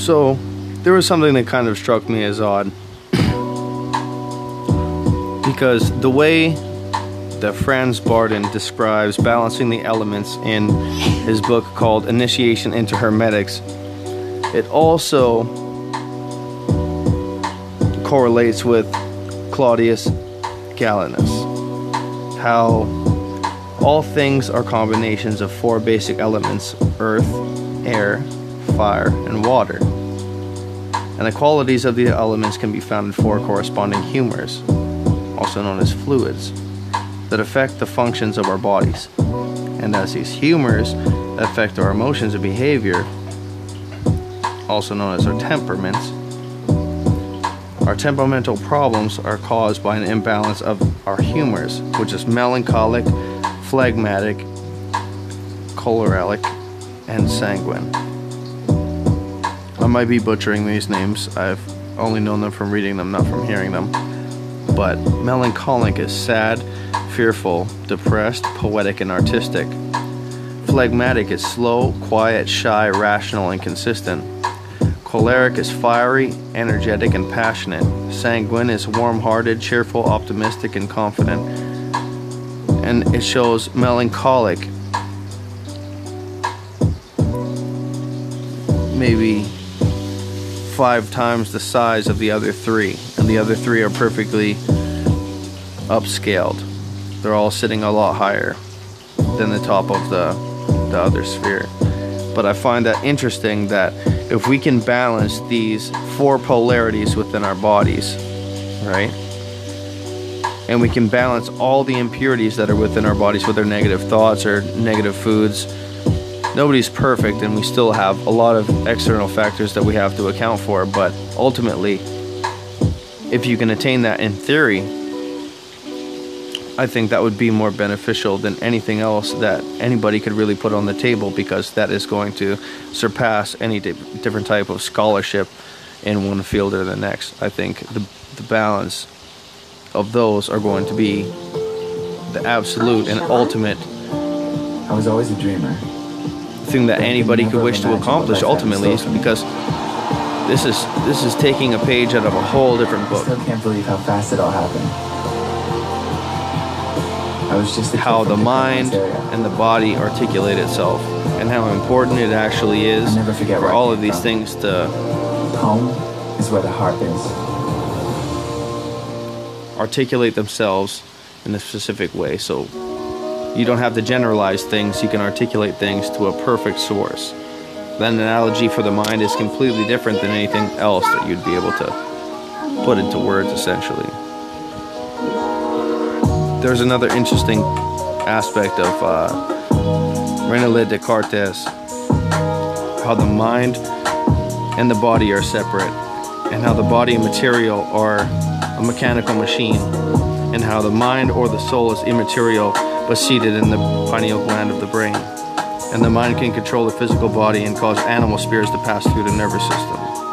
So, there was something that kind of struck me as odd. because the way that Franz Bardon describes balancing the elements in his book called Initiation into Hermetics, it also correlates with Claudius Galenus. How all things are combinations of four basic elements earth, air, fire, and water. And the qualities of the elements can be found in four corresponding humors, also known as fluids, that affect the functions of our bodies. And as these humors affect our emotions and behavior, also known as our temperaments, our temperamental problems are caused by an imbalance of our humors, which is melancholic, phlegmatic, choleric, and sanguine. Might be butchering these names. I've only known them from reading them, not from hearing them. But melancholic is sad, fearful, depressed, poetic, and artistic. Phlegmatic is slow, quiet, shy, rational, and consistent. Choleric is fiery, energetic, and passionate. Sanguine is warm hearted, cheerful, optimistic, and confident. And it shows melancholic, maybe five times the size of the other three. And the other three are perfectly upscaled. They're all sitting a lot higher than the top of the, the other sphere. But I find that interesting that if we can balance these four polarities within our bodies, right? And we can balance all the impurities that are within our bodies, whether negative thoughts or negative foods. Nobody's perfect, and we still have a lot of external factors that we have to account for. But ultimately, if you can attain that in theory, I think that would be more beneficial than anything else that anybody could really put on the table because that is going to surpass any di- different type of scholarship in one field or the next. I think the, the balance of those are going to be the absolute and ultimate I was always a dreamer. Thing that anybody could wish to accomplish ultimately is because this is this is taking a page out of a whole different book. I still can't believe how fast it all happened. I was just how the mind and the body articulate itself and how important it actually is I'll never forget for all of these from. things to Home is where the heart is. articulate themselves in a specific way so you don't have to generalize things you can articulate things to a perfect source. That analogy for the mind is completely different than anything else that you'd be able to put into words essentially. There's another interesting aspect of uh, Rene Descartes how the mind and the body are separate and how the body and material are a mechanical machine and how the mind or the soul is immaterial but seated in the pineal gland of the brain. And the mind can control the physical body and cause animal spirits to pass through the nervous system